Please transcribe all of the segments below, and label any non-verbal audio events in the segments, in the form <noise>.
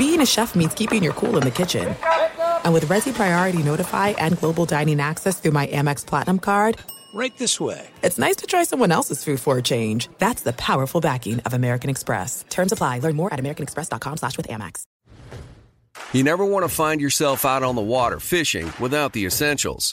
being a chef means keeping your cool in the kitchen. And with Resy Priority Notify and Global Dining Access through my Amex Platinum card, Right this way. It's nice to try someone else's food for a change. That's the powerful backing of American Express. Terms apply. Learn more at americanexpress.com slash with Amex. You never want to find yourself out on the water fishing without the essentials.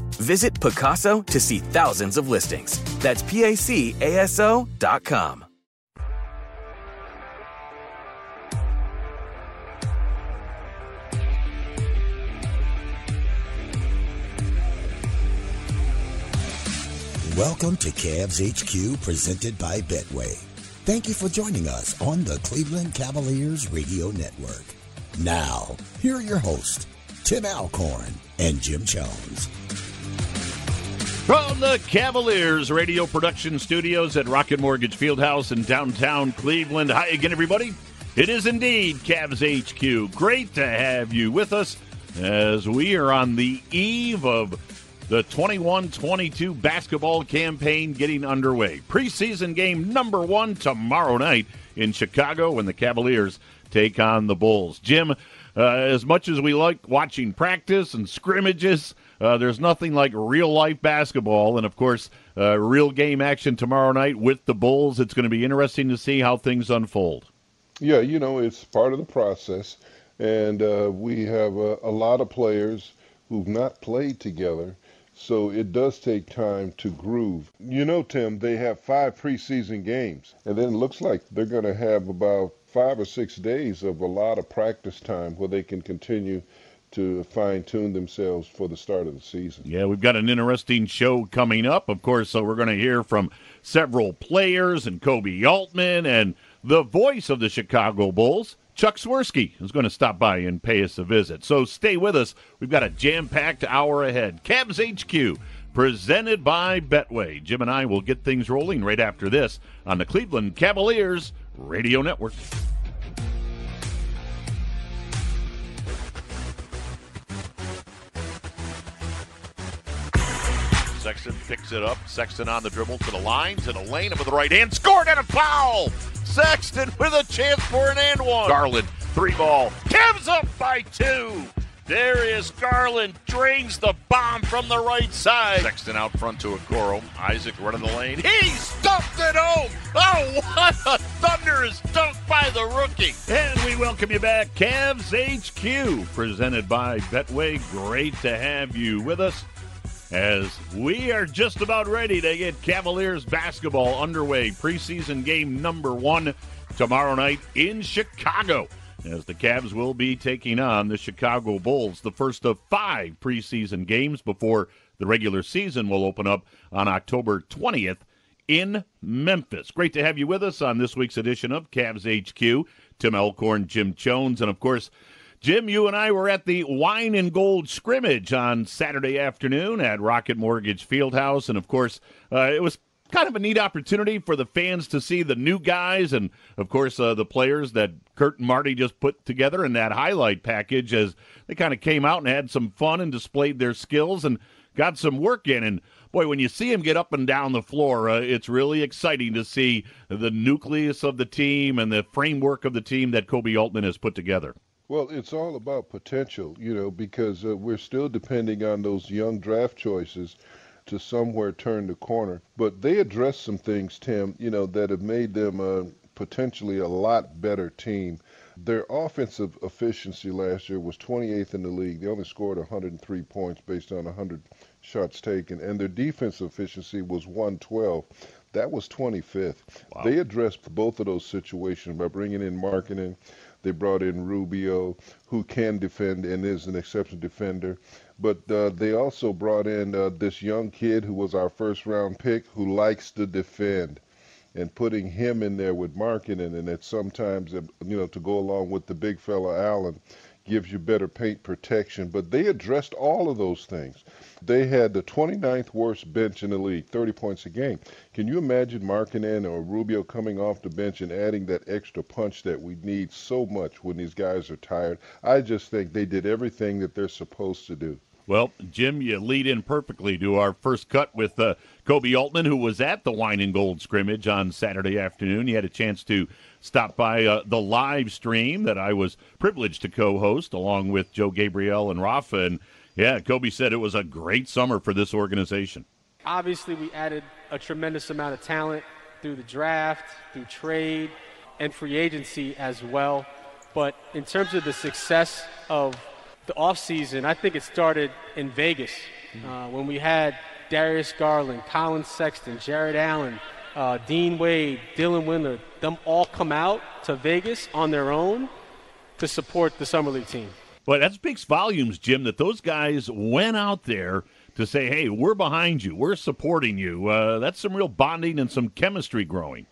Visit Pacaso to see thousands of listings. That's PACASO dot com. Welcome to Cavs HQ presented by Betway. Thank you for joining us on the Cleveland Cavaliers Radio Network. Now, here are your hosts, Tim Alcorn and Jim Jones. From the Cavaliers Radio Production Studios at Rocket Mortgage Fieldhouse in downtown Cleveland. Hi again, everybody. It is indeed Cavs HQ. Great to have you with us as we are on the eve of the 21 22 basketball campaign getting underway. Preseason game number one tomorrow night in Chicago when the Cavaliers take on the Bulls. Jim, uh, as much as we like watching practice and scrimmages, uh, there's nothing like real life basketball. And of course, uh, real game action tomorrow night with the Bulls. It's going to be interesting to see how things unfold. Yeah, you know, it's part of the process. And uh, we have a, a lot of players who've not played together so it does take time to groove. You know, Tim, they have five preseason games, and then it looks like they're going to have about five or six days of a lot of practice time where they can continue to fine tune themselves for the start of the season. Yeah, we've got an interesting show coming up. Of course, so we're going to hear from several players and Koby Altman and the voice of the Chicago Bulls. Chuck Swirsky is going to stop by and pay us a visit. So stay with us. We've got a jam packed hour ahead. Cavs HQ, presented by Betway. Jim and I will get things rolling right after this on the Cleveland Cavaliers Radio Network. Sexton picks it up. Sexton on the dribble to the line, to the lane, up with the right hand. Scored and a foul! Sexton with a chance for an and one. Garland, three ball. Cavs up by two. There is Garland, drains the bomb from the right side. Sexton out front to Okoro. Isaac running the lane. He stuffed it home. Oh, what a thunderous dunk by the rookie. And we welcome you back, Cavs HQ, presented by Betway. Great to have you with us as we are just about ready to get Cavaliers basketball underway. Preseason game number one tomorrow night in Chicago. As the Cavs will be taking on the Chicago Bulls, the first of five preseason games before the regular season will open up on October 20th in Memphis. Great to have you with us on this week's edition of Cavs HQ. Tim Alcorn, Jim Jones, and of course, Jim, you and I were at the Wine and Gold scrimmage on Saturday afternoon at Rocket Mortgage Fieldhouse, and of course, uh, it was kind of a neat opportunity for the fans to see the new guys and, of course, uh, the players that Kurt and Marty just put together in that highlight package as they kind of came out and had some fun and displayed their skills and got some work in. And boy, when you see them get up and down the floor, uh, it's really exciting to see the nucleus of the team and the framework of the team that Koby Altman has put together. Well, it's all about potential, you know, because uh, we're still depending on those young draft choices to somewhere turn the corner. But they addressed some things, Tim, you know, that have made them uh, potentially a lot better team. Their offensive efficiency last year was 28th in the league. They only scored 103 points based on 100 shots taken, and their defensive efficiency was 112. That was 25th. Wow. They addressed both of those situations by bringing in Markkanen. They brought in Rubio, who can defend and is an exceptional defender. But uh, they also brought in uh, this young kid who was our first round pick who likes to defend. And putting him in there with Markkanen, and that sometimes, you know, to go along with the big fella Allen, gives you better paint protection. But they addressed all of those things. They had the 29th worst bench in the league, 30 points a game. Can you imagine Markkanen or Rubio coming off the bench and adding that extra punch that we need so much when these guys are tired? I just think they did everything that they're supposed to do. Well, Jim, you lead in perfectly to our first cut with uh, Koby Altman, who was at the Wine and Gold scrimmage on Saturday afternoon. He had a chance to stop by uh, the live stream that I was privileged to co-host along with Joe Gabriele and Rafa. And yeah, Koby said it was a great summer for this organization. Obviously, we added a tremendous amount of talent through the draft, through trade, and free agency as well. But in terms of the success of the offseason, I think it started in Vegas uh, when we had Darius Garland, Collin Sexton, Jarrett Allen, uh, Dean Wade, Dylan Windler, them all come out to Vegas on their own to support the Summer League team. But that speaks volumes, Jim, that those guys went out there to say, hey, we're behind you, we're supporting you. Uh, that's some real bonding and some chemistry growing.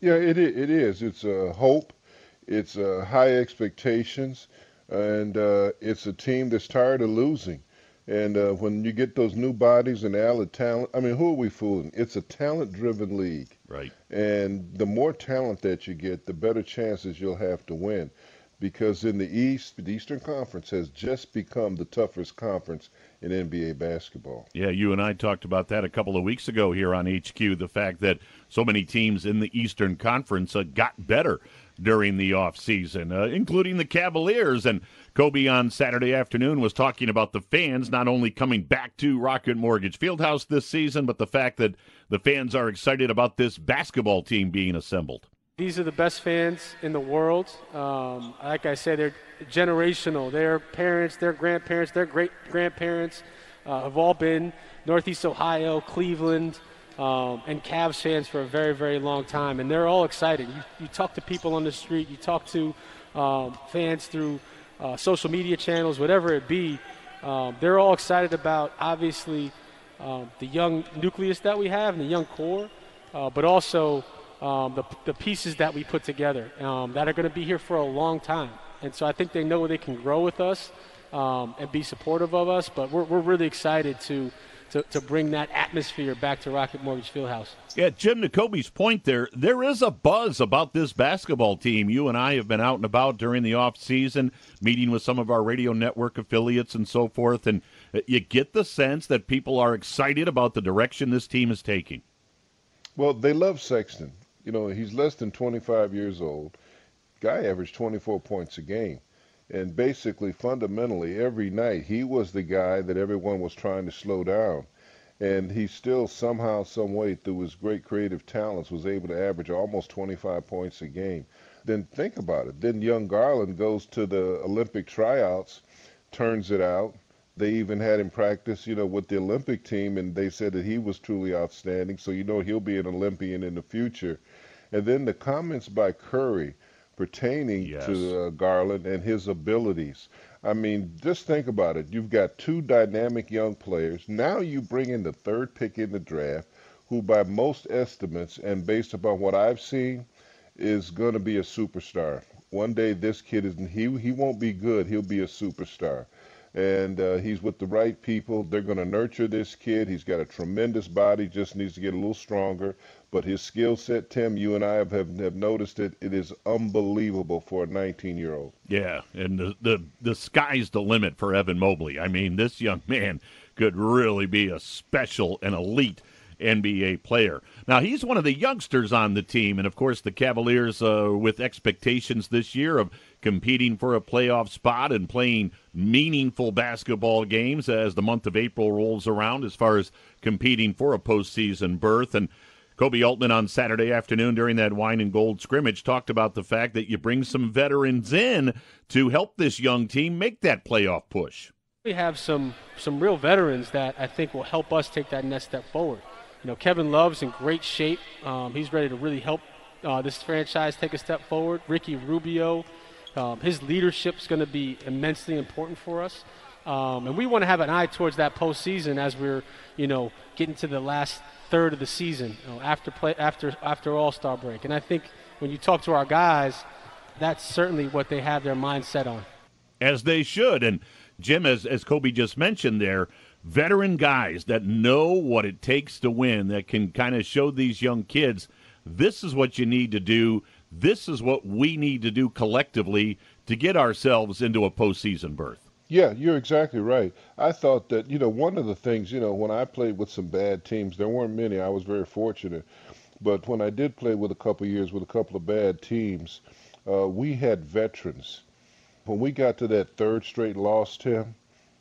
Yeah, it it is. It's a hope. It's a high expectations, and uh, it's a team that's tired of losing. And uh, when you get those new bodies and added talent, I mean, who are we fooling? It's a talent-driven league, right? And the more talent that you get, the better chances you'll have to win. Because in the East, the Eastern Conference has just become the toughest conference in NBA basketball. Yeah, you and I talked about that a couple of weeks ago here on HQ. The fact that so many teams in the Eastern Conference uh, got better during the offseason, uh, including the Cavaliers. And Koby on Saturday afternoon was talking about the fans not only coming back to Rocket Mortgage Fieldhouse this season, but the fact that the fans are excited about this basketball team being assembled. These are the best fans in the world. Um, like I said, they're generational. Their parents, their grandparents, their great grandparents uh, have all been Northeast Ohio, Cleveland, um, and Cavs fans for a very, very long time. And they're all excited. You, you talk to people on the street, you talk to um, fans through uh, social media channels, whatever it be. Um, they're all excited about, obviously, um, the young nucleus that we have and the young core, uh, but also um, the, the pieces that we put together um, that are going to be here for a long time. And so I think they know they can grow with us um, and be supportive of us. But we're, we're really excited to, to, to bring that atmosphere back to Rocket Mortgage Fieldhouse. Yeah, Jim, to Koby's point there, there is a buzz about this basketball team. You and I have been out and about during the off season, meeting with some of our radio network affiliates and so forth, and uh, you get the sense that people are excited about the direction this team is taking. Well, they love Sexton. You know, he's less than 25 years old. Guy averaged 24 points a game. And basically, fundamentally, every night he was the guy that everyone was trying to slow down. And he still somehow, some way, through his great creative talents, was able to average almost 25 points a game. Then think about it. Then young Garland goes to the Olympic tryouts, turns it out. They even had him practice, you know, with the Olympic team, and they said that he was truly outstanding. So you know he'll be an Olympian in the future. And then the comments by Curry pertaining yes. to uh, Garland and his abilities. I mean, just think about it. You've got two dynamic young players. Now you bring in the third pick in the draft, who, by most estimates and based upon what I've seen, is going to be a superstar. One day, this kid isn't. he he won't be good. He'll be a superstar and uh, he's with the right people. They're going to nurture this kid. He's got a tremendous body, just needs to get a little stronger. But his skill set, Tim, you and I have, have, noticed it. It is unbelievable for a 19 year old. Yeah, and the, the the sky's the limit for Evan Mobley. I mean, this young man could really be a special and elite NBA player. Now, he's one of the youngsters on the team, and of course, the Cavaliers uh, with expectations this year of competing for a playoff spot and playing meaningful basketball games as the month of April rolls around, as far as competing for a postseason berth. And Koby Altman on Saturday afternoon during that wine and gold scrimmage talked about the fact that you bring some veterans in to help this young team make that playoff push. We have some some real veterans that I think will help us take that next step forward. you know, Kevin Love's in great shape. Um, he's ready to really help uh, this franchise take a step forward. Ricky Rubio, um, his leadership is going to be immensely important for us. Um, and we want to have an eye towards that postseason as we're, you know, getting to the last third of the season you know, after play after after All Star break. And I think when you talk to our guys, that's certainly what they have their mind set on. As they should. And Jim, as as Koby just mentioned, there veteran guys that know what it takes to win, that can kind of show these young kids this is what you need to do. This is what we need to do collectively to get ourselves into a postseason berth. Yeah, you're exactly right. I thought that, you know, one of the things, you know, when I played with some bad teams, there weren't many. I was very fortunate. But when I did play with a couple years with a couple of bad teams, uh, we had veterans. When we got to that third straight loss, Tim,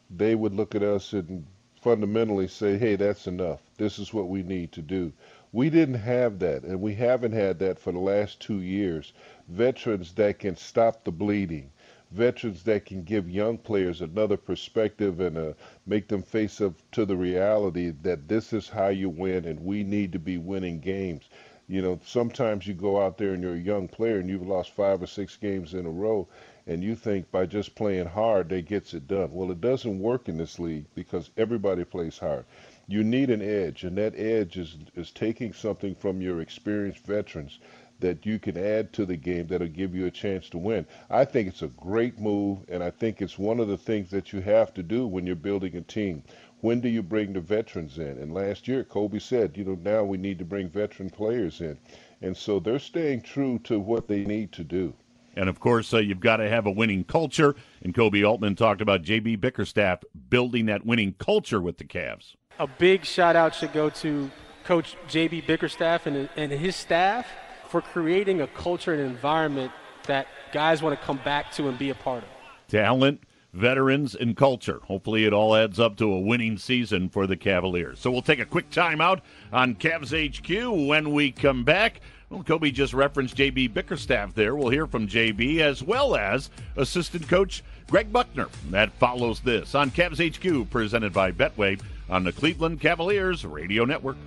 they would look at us and fundamentally say, hey, that's enough. This is what we need to do. We didn't have that, and we haven't had that for the last two years. Veterans that can stop the bleeding veterans that can give young players another perspective and uh, make them face up to the reality that this is how you win and we need to be winning games. You know, sometimes you go out there and you're a young player and you've lost five or six games in a row and you think by just playing hard they gets it done. Well, it doesn't work in this league because everybody plays hard. You need an edge, and that edge is is taking something from your experienced veterans that you can add to the game that'll give you a chance to win. I think it's a great move, and I think it's one of the things that you have to do when you're building a team. When do you bring the veterans in? And last year, Koby said, you know, now we need to bring veteran players in. And so they're staying true to what they need to do. And of course, uh, you've got to have a winning culture. And Koby Altman talked about JB Bickerstaff building that winning culture with the Cavs. A big shout out should go to Coach JB Bickerstaff and, and his staff for creating a culture and environment that guys want to come back to and be a part of. Talent, veterans, and culture. Hopefully, it all adds up to a winning season for the Cavaliers. So we'll take a quick timeout on Cavs HQ when we come back. Well, Koby just referenced JB Bickerstaff there. We'll hear from JB as well as assistant coach Greg Buckner. That follows this on Cavs HQ, presented by Betway on the Cleveland Cavaliers Radio Network.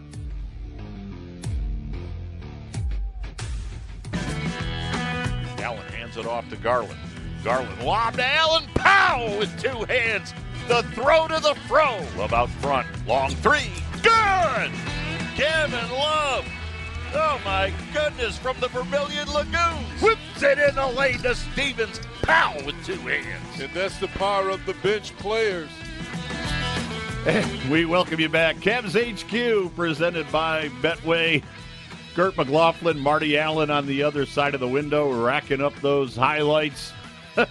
Allen hands it off to Garland. Garland lobbed to Allen Pow! with two hands. The throw to the fro. Love out front. Long three. Good! Kevin Love. Oh my goodness, from the Vermilion Lagoon. Whips it in the lane to Stevens. Pow! with two hands. And that's the power of the bench players. <laughs> we welcome you back. Cavs HQ presented by Betway. Kurt McLaughlin, Marty Allen on the other side of the window, racking up those highlights. <laughs>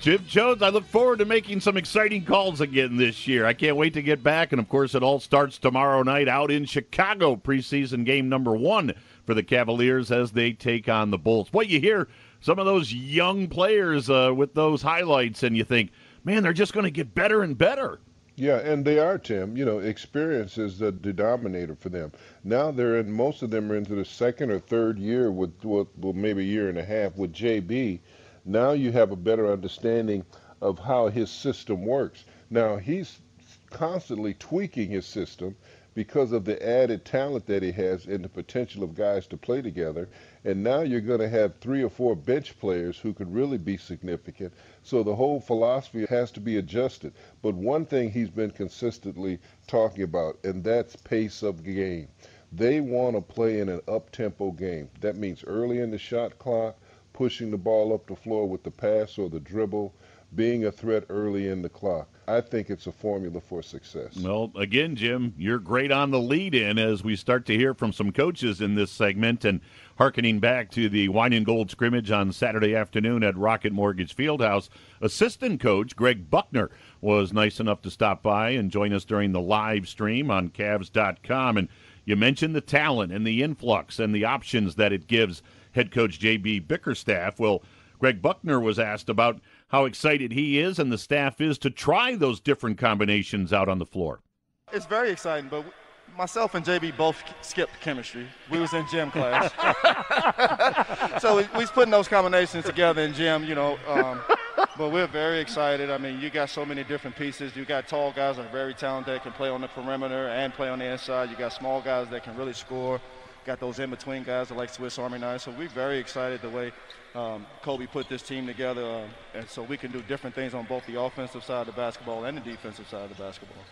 Jim Jones, I look forward to making some exciting calls again this year. I can't wait to get back. And of course, it all starts tomorrow night out in Chicago, preseason game number one for the Cavaliers as they take on the Bulls. What you hear some of those young players uh, with those highlights, and you think, man, they're just going to get better and better. Yeah, and they are, Tim. You know, experience is the denominator for them. Now they're in, most of them are into the second or third year with, well, maybe a year and a half with JB. Now you have a better understanding of how his system works. Now he's constantly tweaking his system because of the added talent that he has and the potential of guys to play together. And now you're going to have three or four bench players who could really be significant. So the whole philosophy has to be adjusted. But one thing he's been consistently talking about, and that's pace of game. They want to play in an up tempo game. That means early in the shot clock, pushing the ball up the floor with the pass or the dribble, being a threat early in the clock. I think it's a formula for success. Well, again, Jim, you're great on the lead in as we start to hear from some coaches in this segment and harkening back to the wine and gold scrimmage on Saturday afternoon at Rocket Mortgage Fieldhouse. Assistant coach Greg Buckner was nice enough to stop by and join us during the live stream on Cavs.com. And you mentioned the talent and the influx and the options that it gives head coach JB Bickerstaff. Well, Greg Buckner was asked about how excited he is and the staff is to try those different combinations out on the floor. It's very exciting, but myself and JB both skipped chemistry. We was in gym class. <laughs> so we, we was putting those combinations together in gym, you know. Um, But we're very excited. I mean, you got so many different pieces. You got tall guys that are very talented, can play on the perimeter and play on the inside. You got small guys that can really score. Got those in between guys that like Swiss Army knives. So we're very excited the way um, Koby put this team together, uh, and so we can do different things on both the offensive side of the basketball and the defensive side of the basketball.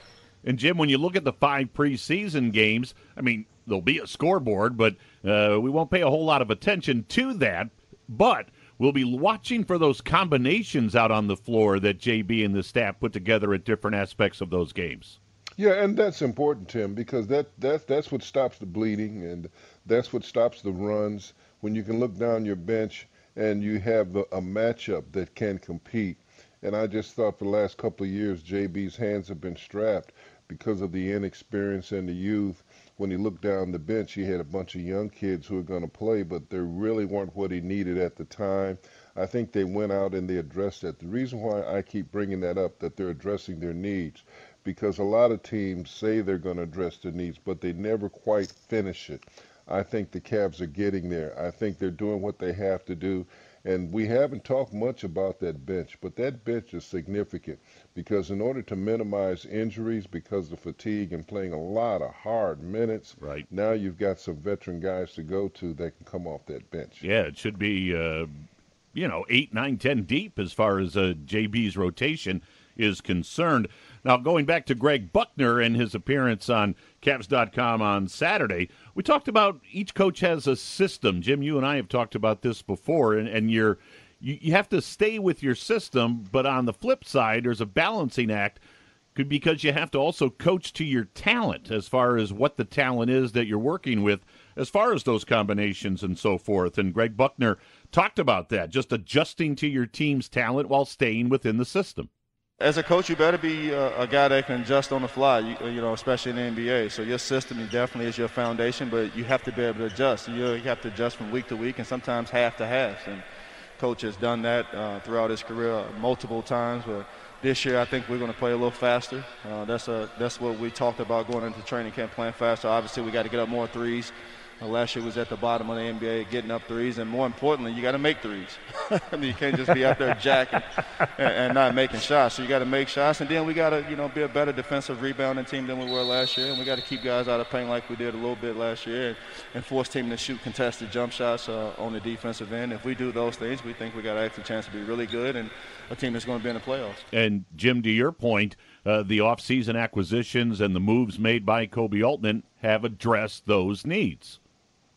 And Jim, when you look at the five preseason games, I mean, there'll be a scoreboard, but uh, we won't pay a whole lot of attention to that. But we'll be watching for those combinations out on the floor that JB and the staff put together at different aspects of those games. Yeah, and that's important, Tim, because that, that that's what stops the bleeding and that's what stops the runs. When you can look down your bench and you have a matchup that can compete. And I just thought for the last couple of years, JB's hands have been strapped because of the inexperience and the youth. When he looked down the bench, he had a bunch of young kids who were going to play, but they really weren't what he needed at the time. I think they went out and they addressed that. The reason why I keep bringing that up, that they're addressing their needs, because a lot of teams say they're going to address their needs, but they never quite finish it. I think the Cavs are getting there. I think they're doing what they have to do. And we haven't talked much about that bench, but that bench is significant because in order to minimize injuries because of fatigue and playing a lot of hard minutes, right now you've got some veteran guys to go to that can come off that bench. Yeah, it should be, uh, you know, eight, nine, ten deep as far as uh, JB's rotation is concerned. Now, going back to Greg Buckner and his appearance on Cavs.com on Saturday, we talked about each coach has a system. Jim, you and I have talked about this before, and, and you're you, you have to stay with your system, but on the flip side, there's a balancing act because you have to also coach to your talent as far as what the talent is that you're working with, as far as those combinations and so forth. And Greg Buckner talked about that, just adjusting to your team's talent while staying within the system as a coach, you better be a, a, guy that can adjust on the fly, you, you, know, especially in the NBA. So your system definitely is your foundation, but you have to be able to adjust. You, you have to adjust from week to week and sometimes half to half. And coach has done that uh, throughout his career multiple times. But this year, I think we're going to play a little faster. Uh, that's a that's what we talked about going into training camp, playing faster. Obviously, we got to get up more threes. Last year was at the bottom of the NBA, getting up threes, and more importantly, you got to make threes. <laughs> I mean, you can't just be out there jacking and, and, not making shots. So you got to make shots, and then we got to, you know, be a better defensive rebounding team than we were last year, and we got to keep guys out of paint like we did a little bit last year, and, and force team to shoot contested jump shots uh, on the defensive end. If we do those things, we think we got an extra chance to be really good and a team that's going to be in the playoffs. And Jim, to your point. Uh, the offseason acquisitions and the moves made by Koby Altman have addressed those needs.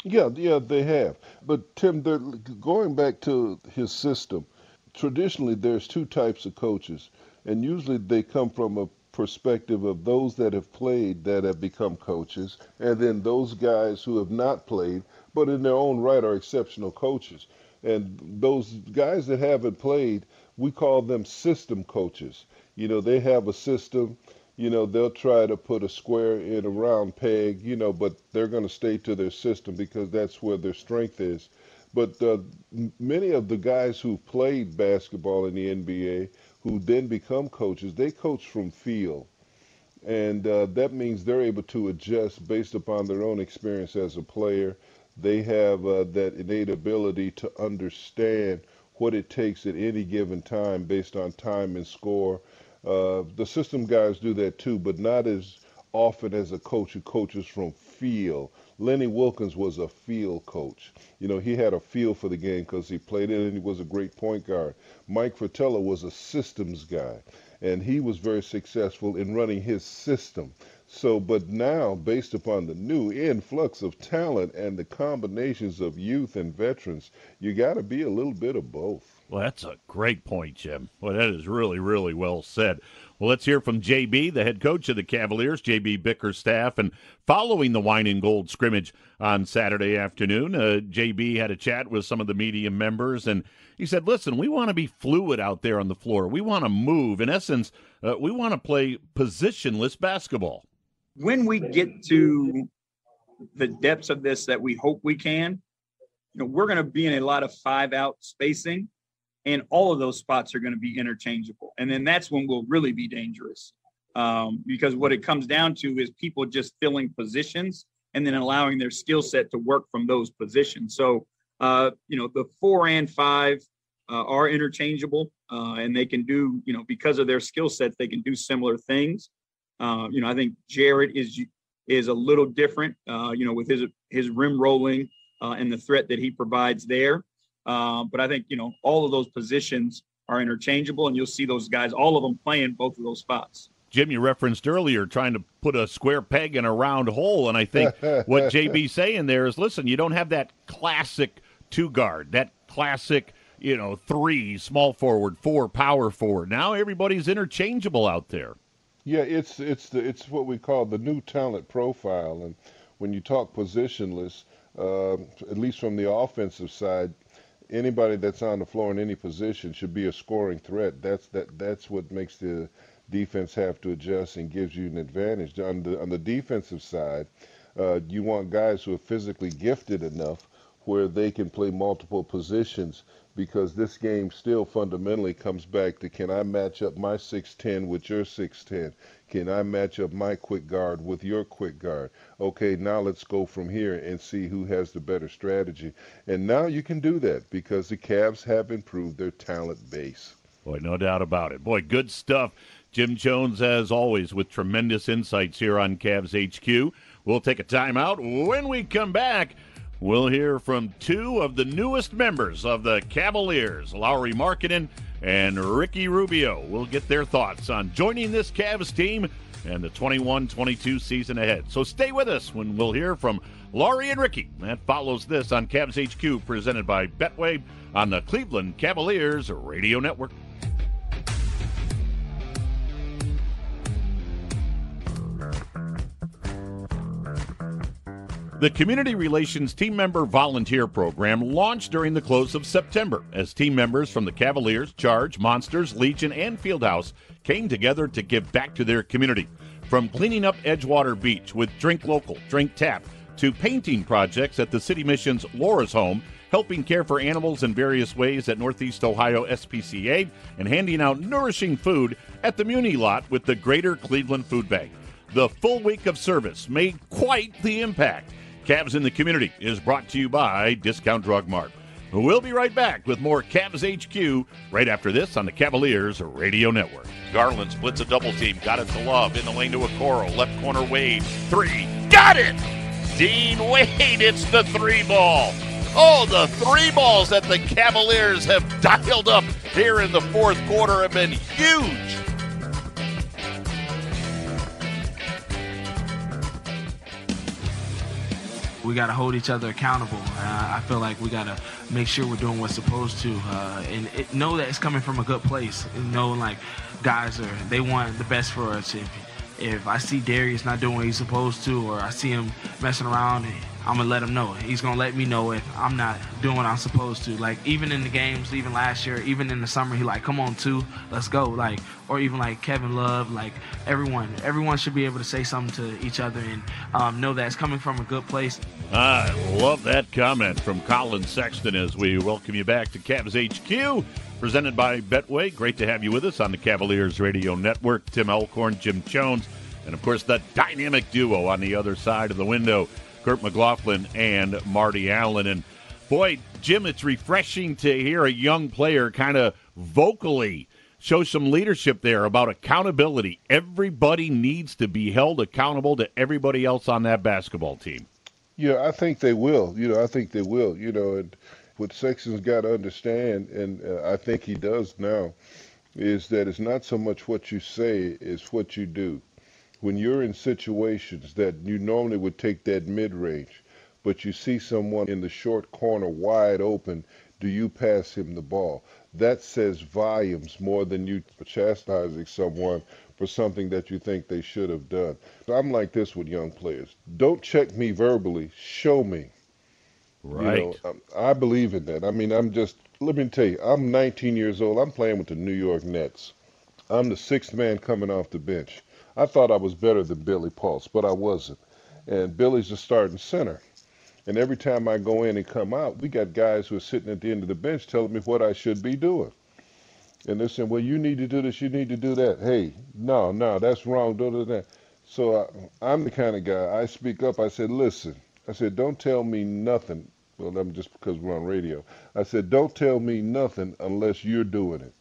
Yeah, yeah, they have. But Tim, they're going back to his system, traditionally there's two types of coaches, and usually they come from a perspective of those that have played that have become coaches, and then those guys who have not played, but in their own right are exceptional coaches. And those guys that haven't played, we call them system coaches. You know, they have a system you know, they'll try to put a square in a round peg, you know, but they're going to stay to their system because that's where their strength is. But uh, many of the guys who played basketball in the NBA, who then become coaches, they coach from feel. And uh, that means they're able to adjust based upon their own experience as a player. They have uh, that innate ability to understand what it takes at any given time based on time and score uh, the system guys do that too, but not as often as a coach who coaches from feel. Lenny Wilkens was a feel coach. You know, he had a feel for the game because he played it and he was a great point guard. Mike Fratello was a systems guy, and he was very successful in running his system. So, but now, based upon the new influx of talent and the combinations of youth and veterans, you got to be a little bit of both. Well, that's a great point, Jim. Well, that is really, really well said. Well, let's hear from JB, the head coach of the Cavaliers, JB Bickerstaff, and following the wine and gold scrimmage on Saturday afternoon, uh, JB had a chat with some of the media members, and he said, "Listen, we want to be fluid out there on the floor. We want to move. In essence, uh, we want to play positionless basketball." When we get to the depths of this that we hope we can, you know, we're going to be in a lot of five out spacing and all of those spots are going to be interchangeable. And then that's when we'll really be dangerous. Um, because what it comes down to is people just filling positions and then allowing their skill set to work from those positions. So, uh, you know, the four and five, uh, are interchangeable, uh, and they can do, you know, because of their skill sets, they can do similar things. Uh, you know, I think Jarrett is is a little different, uh, you know, with his his rim rolling uh, and the threat that he provides there. Uh, but I think you know all of those positions are interchangeable, and you'll see those guys, all of them, playing both of those spots. Jim, you referenced earlier trying to put a square peg in a round hole, and I think <laughs> what JB's saying there is, listen, you don't have that classic two guard, that classic you know, three small forward, four power forward. Now everybody's interchangeable out there. Yeah, it's it's the, it's what we call the new talent profile, and when you talk positionless, uh, at least from the offensive side, anybody that's on the floor in any position should be a scoring threat. That's that that's what makes the defense have to adjust and gives you an advantage. On the on the defensive side, uh, you want guys who are physically gifted enough where they can play multiple positions because this game still fundamentally comes back to can I match up my 6'10 with your 6'10? Can I match up my quick guard with your quick guard? Okay, now let's go from here and see who has the better strategy. And now you can do that because the Cavs have improved their talent base. Boy, no doubt about it. Boy, good stuff. Jim Jones, as always, with tremendous insights here on Cavs HQ. We'll take a timeout. When we come back, We'll hear from two of the newest members of the Cavaliers, Lauri Markkanen and Ricky Rubio. We'll get their thoughts on joining this Cavs team and the 21 22 season ahead. So stay with us when we'll hear from Lauri and Ricky. That follows this on Cavs HQ, presented by Betway on the Cleveland Cavaliers Radio Network. The Community Relations Team Member Volunteer Program launched during the close of September as team members from the Cavaliers, Charge, Monsters, Legion, and Fieldhouse came together to give back to their community. From cleaning up Edgewater Beach with Drink Local, Drink Tap, to painting projects at the City Mission's Laura's Home, helping care for animals in various ways at Northeast Ohio SPCA, and handing out nourishing food at the Muni lot with the Greater Cleveland Food Bank. The full week of service made quite the impact. Cavs in the Community is brought to you by Discount Drug Mart. We'll be right back with more Cavs HQ right after this on the Cavaliers Radio Network. Garland splits a double team, got it to Love, in the lane to Okoro, left corner Wade, three, got it! Dean Wade, it's the three ball. Oh, the three balls that the Cavaliers have dialed up here in the fourth quarter have been huge. We got to hold each other accountable. Uh, I feel like we got to make sure we're doing what's supposed to, uh, and it, know that it's coming from a good place. And know like guys are they want the best for us. If if I see Darius not doing what he's supposed to, or I see him messing around, I'm gonna let him know. He's gonna let me know if I'm not doing what I'm supposed to. Like even in the games, even last year, even in the summer, he like, come on, two, let's go. Like or even like Kevin Love, like everyone, everyone should be able to say something to each other and um, know that it's coming from a good place. I love that comment from Collin Sexton as we welcome you back to Cavs HQ. Presented by Betway. Great to have you with us on the Cavaliers Radio Network. Tim Alcorn, Jim Jones, and of course the dynamic duo on the other side of the window. Kurt McLaughlin and Marty Allen. And boy, Jim, it's refreshing to hear a young player kind of vocally show some leadership there about accountability. Everybody needs to be held accountable to everybody else on that basketball team. Yeah, I think they will. You know, I think they will. You know, and what Sexton's got to understand, and uh, I think he does now, is that it's not so much what you say, it's what you do when you're in situations that you normally would take that mid range, but you see someone in the short corner wide open, do you pass him the ball? That says volumes more than you chastising someone for something that you think they should have done. I'm like this with young players. Don't check me verbally, show me. Right. You know, um, I believe in that. I mean, I'm just, let me tell you, I'm 19 years old. I'm playing with the New York Nets. I'm the sixth man coming off the bench. I thought I was better than Billy Paultz, but I wasn't. And Billy's the starting center. And every time I go in and come out, we got guys who are sitting at the end of the bench telling me what I should be doing. And they're saying, well, you need to do this, you need to do that. Hey, no, no, that's wrong, do that. So I, I'm the kind of guy, I speak up, I said, listen, I said, don't tell me nothing Well, I'm just because we're on radio. I said, don't tell me nothing unless you're doing it.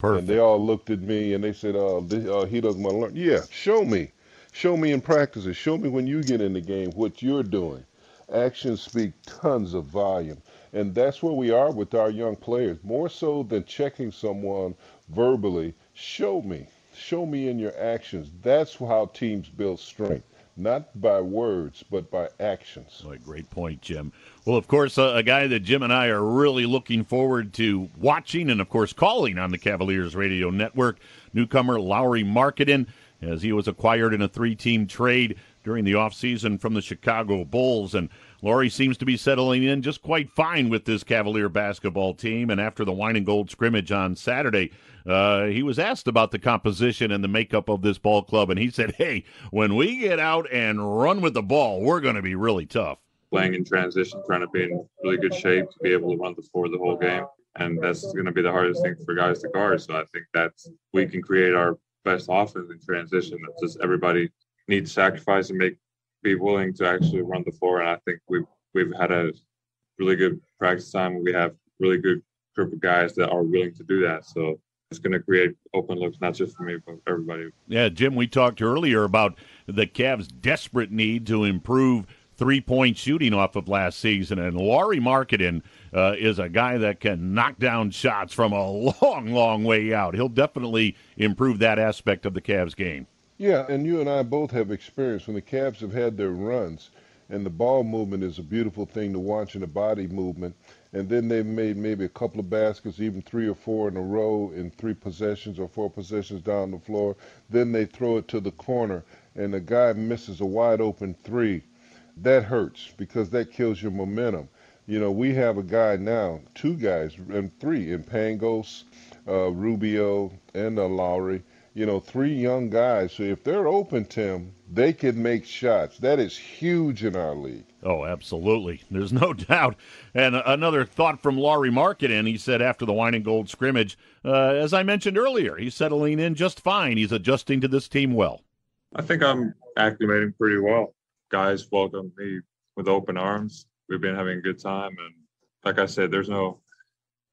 Perfect. And they all looked at me and they said, "Oh, this, uh, he doesn't want to learn." Yeah, show me, show me in practices. Show me when you get in the game what you're doing. Actions speak tons of volume, and that's where we are with our young players. More so than checking someone verbally, show me, show me in your actions. That's how teams build strength not by words, but by actions. Great point, Jim. Well, of course, uh, a guy that Jim and I are really looking forward to watching and, of course, calling on the Cavaliers radio network, newcomer Lauri Markkanen, as he was acquired in a three team trade during the offseason from the Chicago Bulls. And Lauri seems to be settling in just quite fine with this Cavalier basketball team. And after the wine and gold scrimmage on Saturday, uh, he was asked about the composition and the makeup of this ball club. And he said, Hey, when we get out and run with the ball, we're going to be really tough. Playing in transition, trying to be in really good shape to be able to run the floor the whole game. And that's going to be the hardest thing for guys to guard. So I think that we can create our best offense in transition. That's just everybody needs to sacrifice and make be willing to actually run the floor. And I think we've we've had a really good practice time. We have really good group of guys that are willing to do that. So it's going to create open looks, not just for me, but everybody. Yeah, Jim, we talked earlier about the Cavs' desperate need to improve three point shooting off of last season. And Lauri Markkanen uh, is a guy that can knock down shots from a <laughs> long, long way out. He'll definitely improve that aspect of the Cavs' game. Yeah, and you and I both have experience when the Cavs have had their runs, and the ball movement is a beautiful thing to watch in the body movement. And then they've made maybe a couple of baskets, even three or four in a row in three possessions or four possessions down the floor. Then they throw it to the corner, and the guy misses a wide open three. That hurts because that kills your momentum. You know, we have a guy now, two guys, and three in Pangos, uh, Rubio, and uh, Lauri you know, three young guys. So if they're open, Tim, they can make shots. That is huge in our league. Oh, absolutely. There's no <laughs> doubt. And another thought from Lauri Markkanen. He said after the wine and gold scrimmage, uh, as I mentioned earlier, he's settling in just fine. He's adjusting to this team well. I think I'm acclimating pretty well. Guys welcome me with open arms. We've been having a good time. And like I said, there's no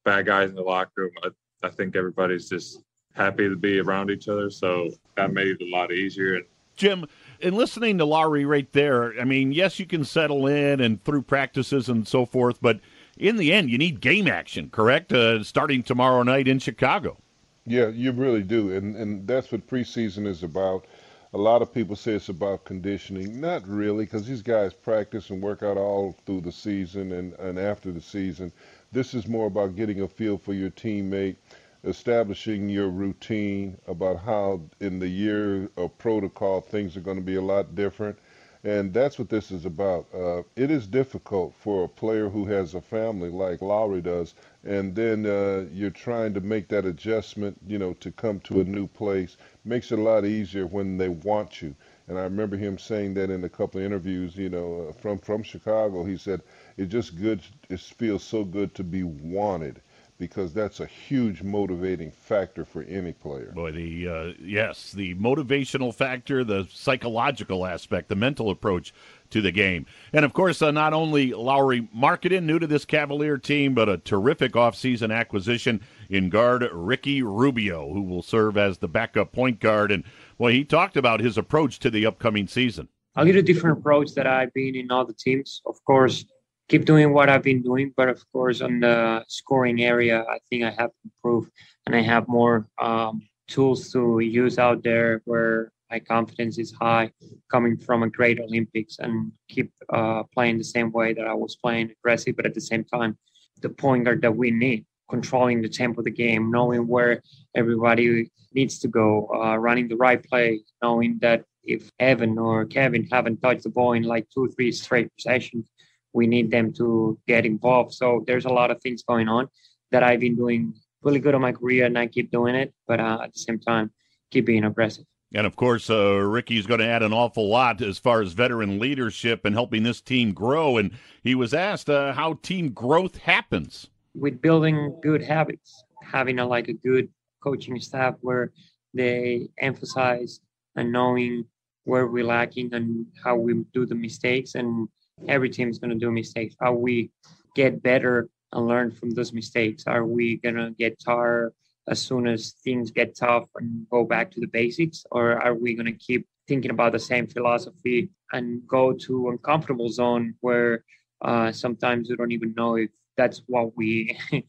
bad guys in the locker room. I, I think everybody's just happy to be around each other. So that made it a lot easier. Jim, in listening to Lauri right there, I mean, yes, you can settle in and through practices and so forth, but in the end, you need game action, correct? Uh, starting tomorrow night in Chicago. Yeah, you really do, and and that's what preseason is about. A lot of people say it's about conditioning. Not really, because these guys practice and work out all through the season and, and after the season. This is more about getting a feel for your teammate establishing your routine about how in the year of protocol things are going to be a lot different. And that's what this is about. Uh, it is difficult for a player who has a family like Lauri does, and then uh, you're trying to make that adjustment, you know, to come to a new place. Makes it a lot easier when they want you. And I remember him saying that in a couple of interviews, you know, uh, from from Chicago. He said, "It's just good. It feels so good to be wanted." Because that's a huge motivating factor for any player. Boy, the uh, yes, the motivational factor, the psychological aspect, the mental approach to the game, and of course, uh, not only Lauri Markkanen, new to this Cavalier team, but a terrific offseason acquisition in guard Ricky Rubio, who will serve as the backup point guard. And well, he talked about his approach to the upcoming season. A little different approach that I've been in other teams. Of course, keep doing what I've been doing. But of course, on the scoring area, I think I have improved and I have more um, tools to use out there where my confidence is high coming from a great Olympics and keep uh, playing the same way that I was playing aggressive, but at the same time, the point guard that we need, controlling the tempo of the game, knowing where everybody needs to go, uh, running the right play, knowing that if Evan or Kevin haven't touched the ball in like two, three straight possessions, we need them to get involved. So there's a lot of things going on that I've been doing really good on my career, and I keep doing it. But uh, at the same time, keep being aggressive. And of course, uh, Ricky's going to add an awful lot as far as veteran leadership and helping this team grow. And he was asked uh, how team growth happens with building good habits, having a like a good coaching staff where they emphasize and knowing where we're lacking and how we do the mistakes and every team is going to do mistakes. How we get better and learn from those mistakes? Are we going to get tired as soon as things get tough and go back to the basics? Or are we going to keep thinking about the same philosophy and go to uncomfortable zone where uh, sometimes we don't even know if that's what we <laughs>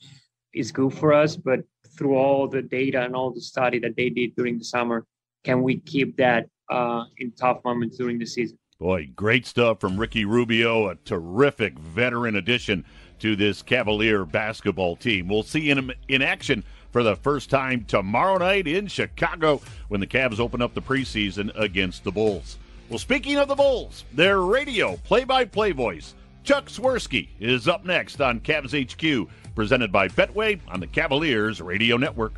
is good for us. But through all the data and all the study that they did during the summer, can we keep that uh, in tough moments during the season? Boy, great stuff from Ricky Rubio, a terrific veteran addition to this Cavalier basketball team. We'll see him in action for the first time tomorrow night in Chicago when the Cavs open up the preseason against the Bulls. Well, speaking of the Bulls, their radio play by play voice, Chuck Swirsky, is up next on Cavs HQ, presented by Betway on the Cavaliers Radio Network.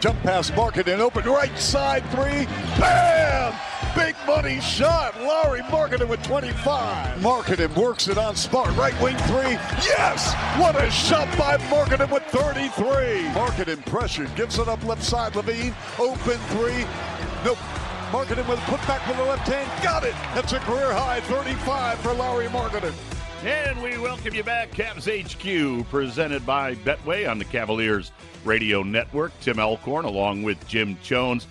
Jump pass and open right side three. Bam! Big money shot. Lauri Markkanen with 25. Markkanen works it on Smart. Right wing three. Yes! What a shot by Markkanen with 33. Markkanen pressure. Gives it up left side. LaVine. Open three. Nope. Markkanen with a putback with the left hand. Got it. That's a career high 35 for Lauri Markkanen. And we welcome you back, Cavs HQ, presented by Betway on the Cavaliers Radio Network. Tim Alcorn along with Jim Jones.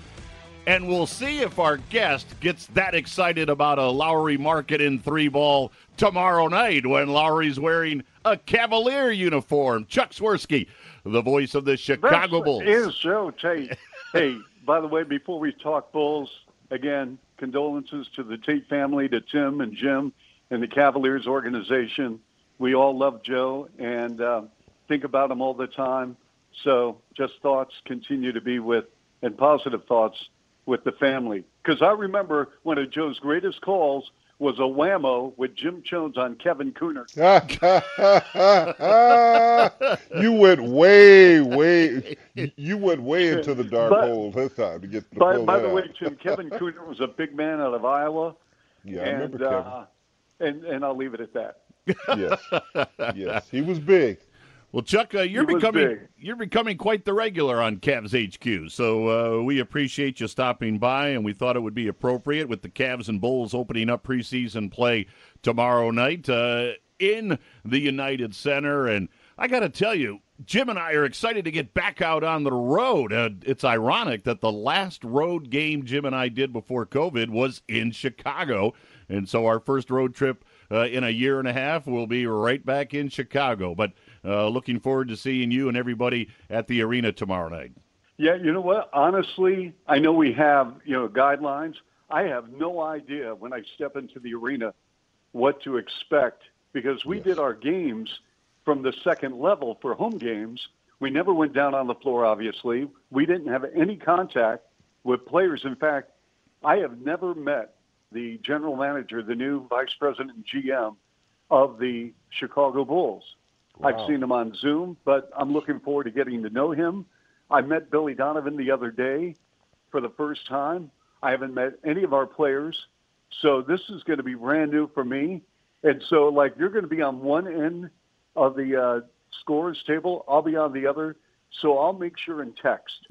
And we'll see if our guest gets that excited about a Lauri Markkanen three ball tomorrow night when Lauri's wearing a Cavalier uniform. Chuck Swirsky, the voice of the Chicago That's Bulls. Is Joe Tate. hey, by the way, before we talk Bulls, again, condolences to the Tate family, to Tim and Jim and the Cavaliers organization. We all love Joe and uh, think about him all the time. So just thoughts continue to be with, and positive thoughts with the family. Because I remember one of Joe's greatest calls was a whammo with Jim Jones on Kevin Kunnert. <laughs> you went way, way, you went way into the dark But- hole this time to get to By, by the way. Jim, Kevin Kunnert was a big man out of Iowa. <laughs> Yeah, I remember Kevin. uh, and, and I'll leave it at that. yes, <laughs> yes, he was big. Well, Chuck, uh, you're becoming big. you're becoming quite the regular on Cavs HQ. So uh, we appreciate you stopping by, and we thought it would be appropriate with the Cavs and Bulls opening up preseason play tomorrow night uh, in the United Center. And I got to tell you, Jim and I are excited to get back out on the road. Uh, it's ironic that the last road game Jim and I did before COVID was in Chicago, and so our first road trip uh, in a year and a half will be right back in Chicago. But uh, looking forward to seeing you and everybody at the arena tomorrow night. Yeah, you know what? Honestly, I know we have, you know, guidelines. I have no idea when I step into the arena what to expect because we did our games from the second level for home games. We never went down on the floor, obviously. We didn't have any contact with players. In fact, I have never met the general manager, the new vice president and GM of the Chicago Bulls. I've seen him on Zoom, but I'm looking forward to getting to know him. I met Billy Donovan the other day for the first time. I haven't met any of our players. So this is going to be brand new for me. And so, like, you're going to be on one end of the uh, scores table. I'll be on the other. So I'll make sure and text.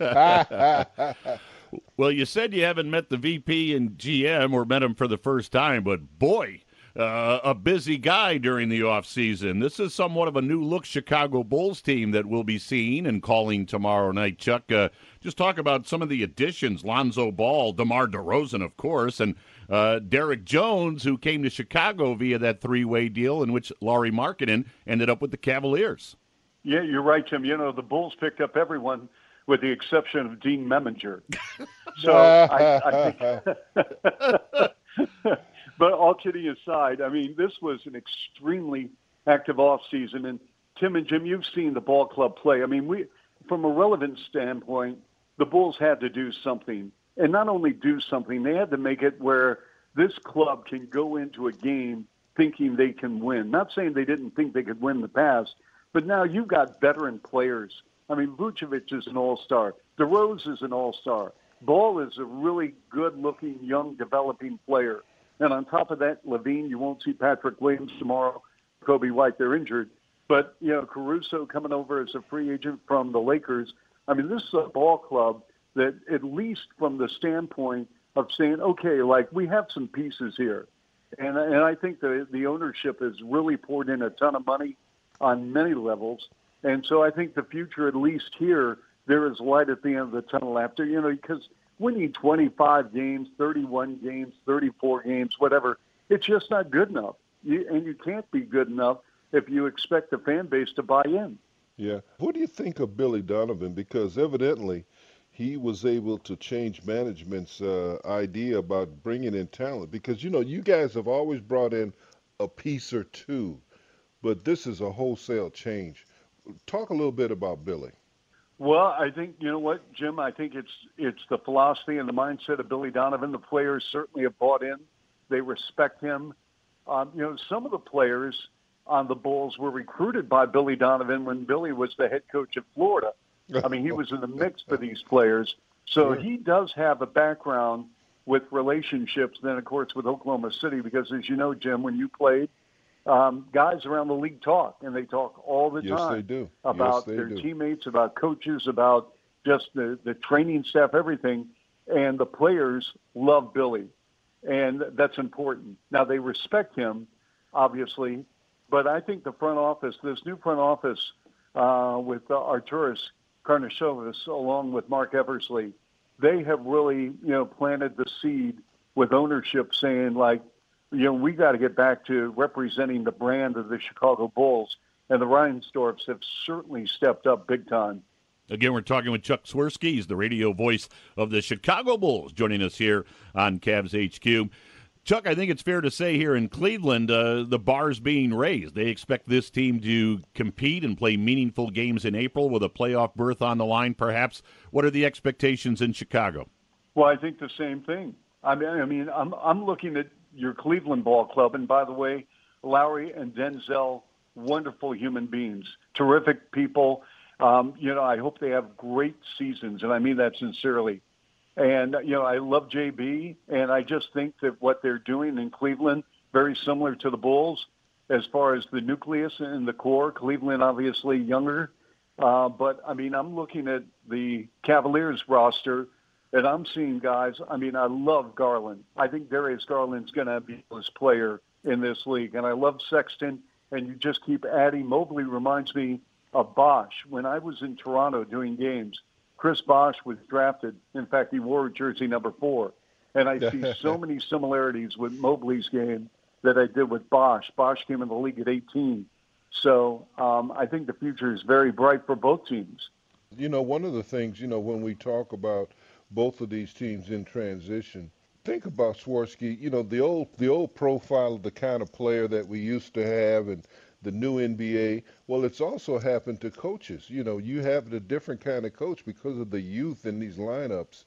<laughs> <laughs> Well, you said you haven't met the VP and GM or met him for the first time, but boy, uh, a busy guy during the offseason. This is somewhat of a new look Chicago Bulls team that we'll be seeing and calling tomorrow night. Chuck, uh, just talk about some of the additions Lonzo Ball, DeMar DeRozan, of course, and uh, Derrick Jones, who came to Chicago via that three way deal in which Lauri Markkanen ended up with the Cavaliers. Yeah, you're right, Tim. You know, the Bulls picked up everyone with the exception of Dean Meminger. <laughs> So I, I think. <laughs> but all kidding aside, I mean, this was an extremely active off season, and Tim and Jim, you've seen the ball club play. I mean, we, from a relevant standpoint, the Bulls had to do something, and not only do something, they had to make it where this club can go into a game thinking they can win. Not saying they didn't think they could win in the past, but now you've got veteran players. I mean, Vucevic is an all-star. DeRose is an all-star. Ball is a really good-looking, young, developing player. And on top of that, LaVine, you won't see Patrick Williams tomorrow. Coby White, they're injured. But, you know, Caruso coming over as a free agent from the Lakers. I mean, this is a ball club that at least from the standpoint of saying, okay, like we have some pieces here. And, and I think the, the ownership has really poured in a ton of money on many levels. And so I think the future, at least here, there is light at the end of the tunnel after, you know, because winning 25 games, 31 games, 34 games, whatever, it's just not good enough. You, and you can't be good enough if you expect the fan base to buy in. Yeah. What do you think of Billy Donovan? Because evidently he was able to change management's uh, idea about bringing in talent. Because, you know, you guys have always brought in a piece or two, but this is a wholesale change. Talk a little bit about Billy. Well, I think you know what, Jim. I think it's it's the philosophy and the mindset of Billy Donovan. The players certainly have bought in; they respect him. Um, you know, some of the players on the Bulls were recruited by Billy Donovan when Billy was the head coach of Florida. I mean, he was in the mix for these players, so he does have a background with relationships. Then, of course, with Oklahoma City, because as you know, Jim, when you played, um, guys around the league talk, and they talk all the yes, time they do. about yes, their do. teammates, about coaches, about just the, the training staff, everything. And the players love Billy, and that's important. Now they respect him, obviously, but I think the front office, this new front office uh, with uh, Arturas Karnisovas, along with Marc Eversley, they have really, you know, planted the seed with ownership saying like, you know, we got to get back to representing the brand of the Chicago Bulls. And the Reinsdorfs have certainly stepped up big time. Again, we're talking with Chuck Swirsky. He's the radio voice of the Chicago Bulls, joining us here on Cavs HQ. Chuck, I think it's fair to say here in Cleveland, uh, the bar's being raised. They expect this team to compete and play meaningful games in April with a playoff berth on the line, perhaps. What are the expectations in Chicago? Well, I think the same thing. I mean, I mean, I'm I'm looking at your Cleveland ball club, and by the way, Lauri and Denzel, wonderful human beings, terrific people. Um, you know, I hope they have great seasons, and I mean that sincerely. And you know, I love JB, and I just think that what they're doing in Cleveland very similar to the Bulls as far as the nucleus and the core. Cleveland obviously younger, uh, but I mean, I'm looking at the Cavaliers roster, and I'm seeing guys. I mean, I love Garland. I think Darius Garland's going to be this player in this league, and I love Sexton. And you just keep adding. Mobley reminds me of Bosh. When I was in Toronto doing games, Chris Bosh was drafted. In fact, he wore jersey number four. And I see so <laughs> many similarities with Mobley's game that I did with Bosh. Bosh came in the league at 18. So um, I think the future is very bright for both teams. You know, one of the things, you know, when we talk about both of these teams in transition, think about Swirsky, you know, the old the old profile of the kind of player that we used to have and the new NBA. Well, it's also happened to coaches. You know, you have a different kind of coach because of the youth in these lineups.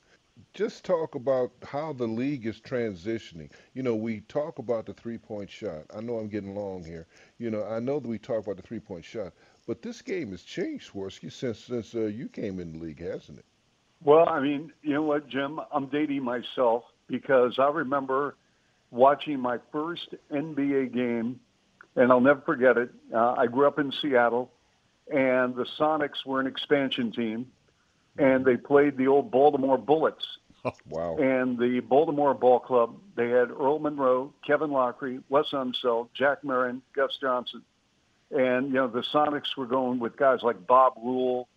Just talk about how the league is transitioning. You know, we talk about the three point shot. I know I'm getting long here. You know, I know that we talk about the three point shot, but this game has changed, Swirsky, since since uh, you came in the league, hasn't it? Well, I mean, you know what, Jim? I'm dating myself because I remember watching my first NBA game, and I'll never forget it. Uh, I grew up in Seattle, and the Sonics were an expansion team, and they played the old Baltimore Bullets. <laughs> wow. And the Baltimore Ball Club, they had Earl Monroe, Kevin Loughery, Wes Unseld, Jack Marin, Gus Johnson. And, you know, the Sonics were going with guys like Bob Rule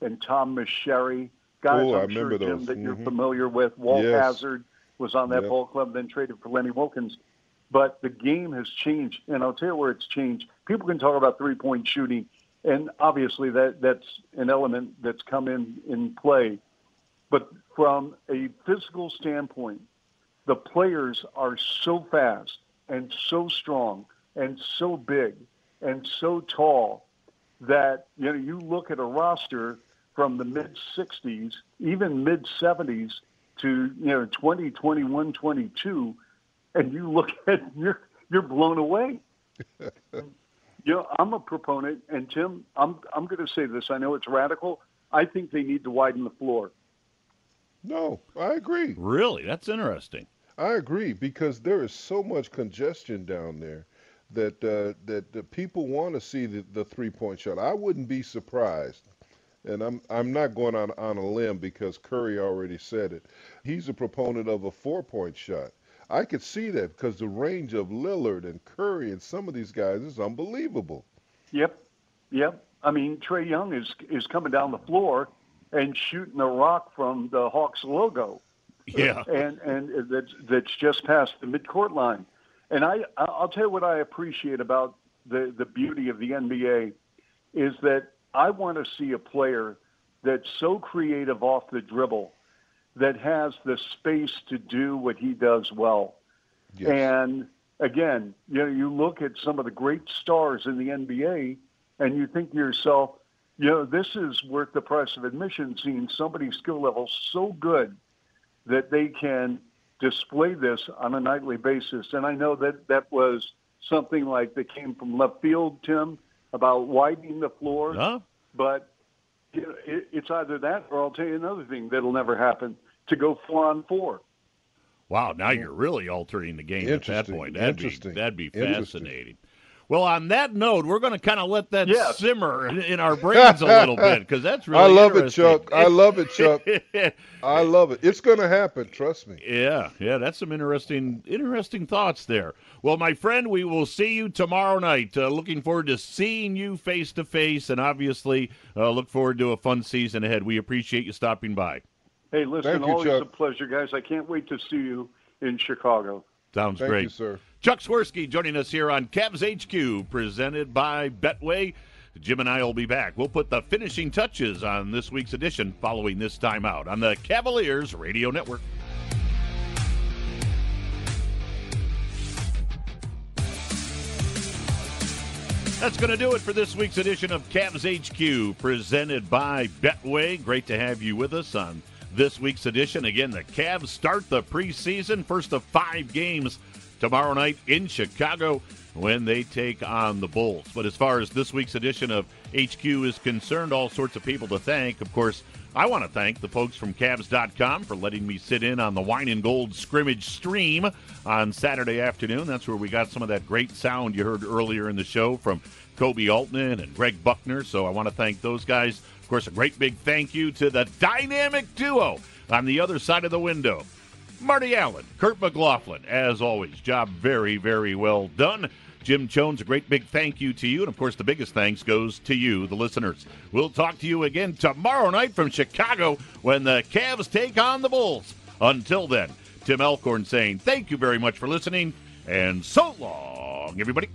and Tom Meschery, guys Oh, I I'm sure, remember Jim, those. that you're Mhm. familiar with. Walt Yes. Hazzard was on that Yep. ball club, then traded for Lenny Wilkens. But the game has changed, and I'll tell you where it's changed. People can talk about three-point shooting, and obviously that that's an element that's come in in play. But from a physical standpoint, the players are so fast and so strong and so big and so tall that you know you look at a roster from the mid 60s, even mid 70s to you know 20, 21, 22, and you look <laughs> at you're you're blown away. <laughs> you know, I'm a proponent, and Tim, I'm I'm going to say this. I know it's radical. I think they need to widen the floor. No, I agree. Really? That's interesting. I agree because there is so much congestion down there that uh, that the people want to see the, the three point shot. I wouldn't be surprised and I'm I'm not going on on a limb because Curry already said it. He's a proponent of a four-point shot. I could see that because the range of Lillard and Curry and some of these guys is unbelievable. Yep, yep. I mean, Trae Young is is coming down the floor and shooting a rock from the Hawks logo. Yeah, and and that's that's just past the midcourt line. And I I'll tell you what I appreciate about the the beauty of the NBA is that I want to see a player that's so creative off the dribble that has the space to do what he does well. Yes. And again, you know, you look at some of the great stars in the NBA and you think to yourself, you know, this is worth the price of admission seeing somebody's skill level so good that they can display this on a nightly basis. And I know that that was something like that came from left field, Tim, about widening the floor. Huh? But you know, it, it's either that or I'll tell you another thing that'll never happen to go four on four. Wow, now you're really altering the game at that point. That'd be Interesting. that'd be fascinating. Well, on that note, we're going to kind of let that Yes. simmer in- in our brains a little bit because that's <laughs> really I love it. Chuck. I love it, Chuck. <laughs> I love it. It's going to happen. Trust me. Yeah, yeah, that's some interesting, interesting thoughts there. Well, my friend, we will see you tomorrow night. Uh, looking forward to seeing you face to face, and obviously, uh, look forward to a fun season ahead. We appreciate you stopping by. Hey, listen, Thank you, always Chuck. a pleasure, guys. I can't wait to see you in Chicago. Sounds Thank great. you, sir. Chuck Swirsky joining us here on Cavs HQ, presented by Betway. Jim and I will be back. We'll put the finishing touches on this week's edition following this timeout on the Cavaliers Radio Network. That's going to do it for this week's edition of Cavs HQ, presented by Betway. Great to have you with us on this week's edition. Again, the Cavs start the preseason, first of five games tomorrow night in Chicago when they take on the Bulls. But as far as this week's edition of HQ is concerned, all sorts of people to thank. Of course, I want to thank the folks from Cavs.com for letting me sit in on the Wine and Gold scrimmage stream on Saturday afternoon. That's where we got some of that great sound you heard earlier in the show from Koby Altman and Greg Buckner. So I want to thank those guys. Of course, a great big thank you to the dynamic duo on the other side of the window. Marty Allen, Kurt McLaughlin, as always, job very, very well done. Jim Jones, a great big thank you to you. And of course, the biggest thanks goes to you, the listeners. We'll talk to you again tomorrow night from Chicago when the Cavs take on the Bulls. Until then, Tim Alcorn saying thank you very much for listening and so long, everybody.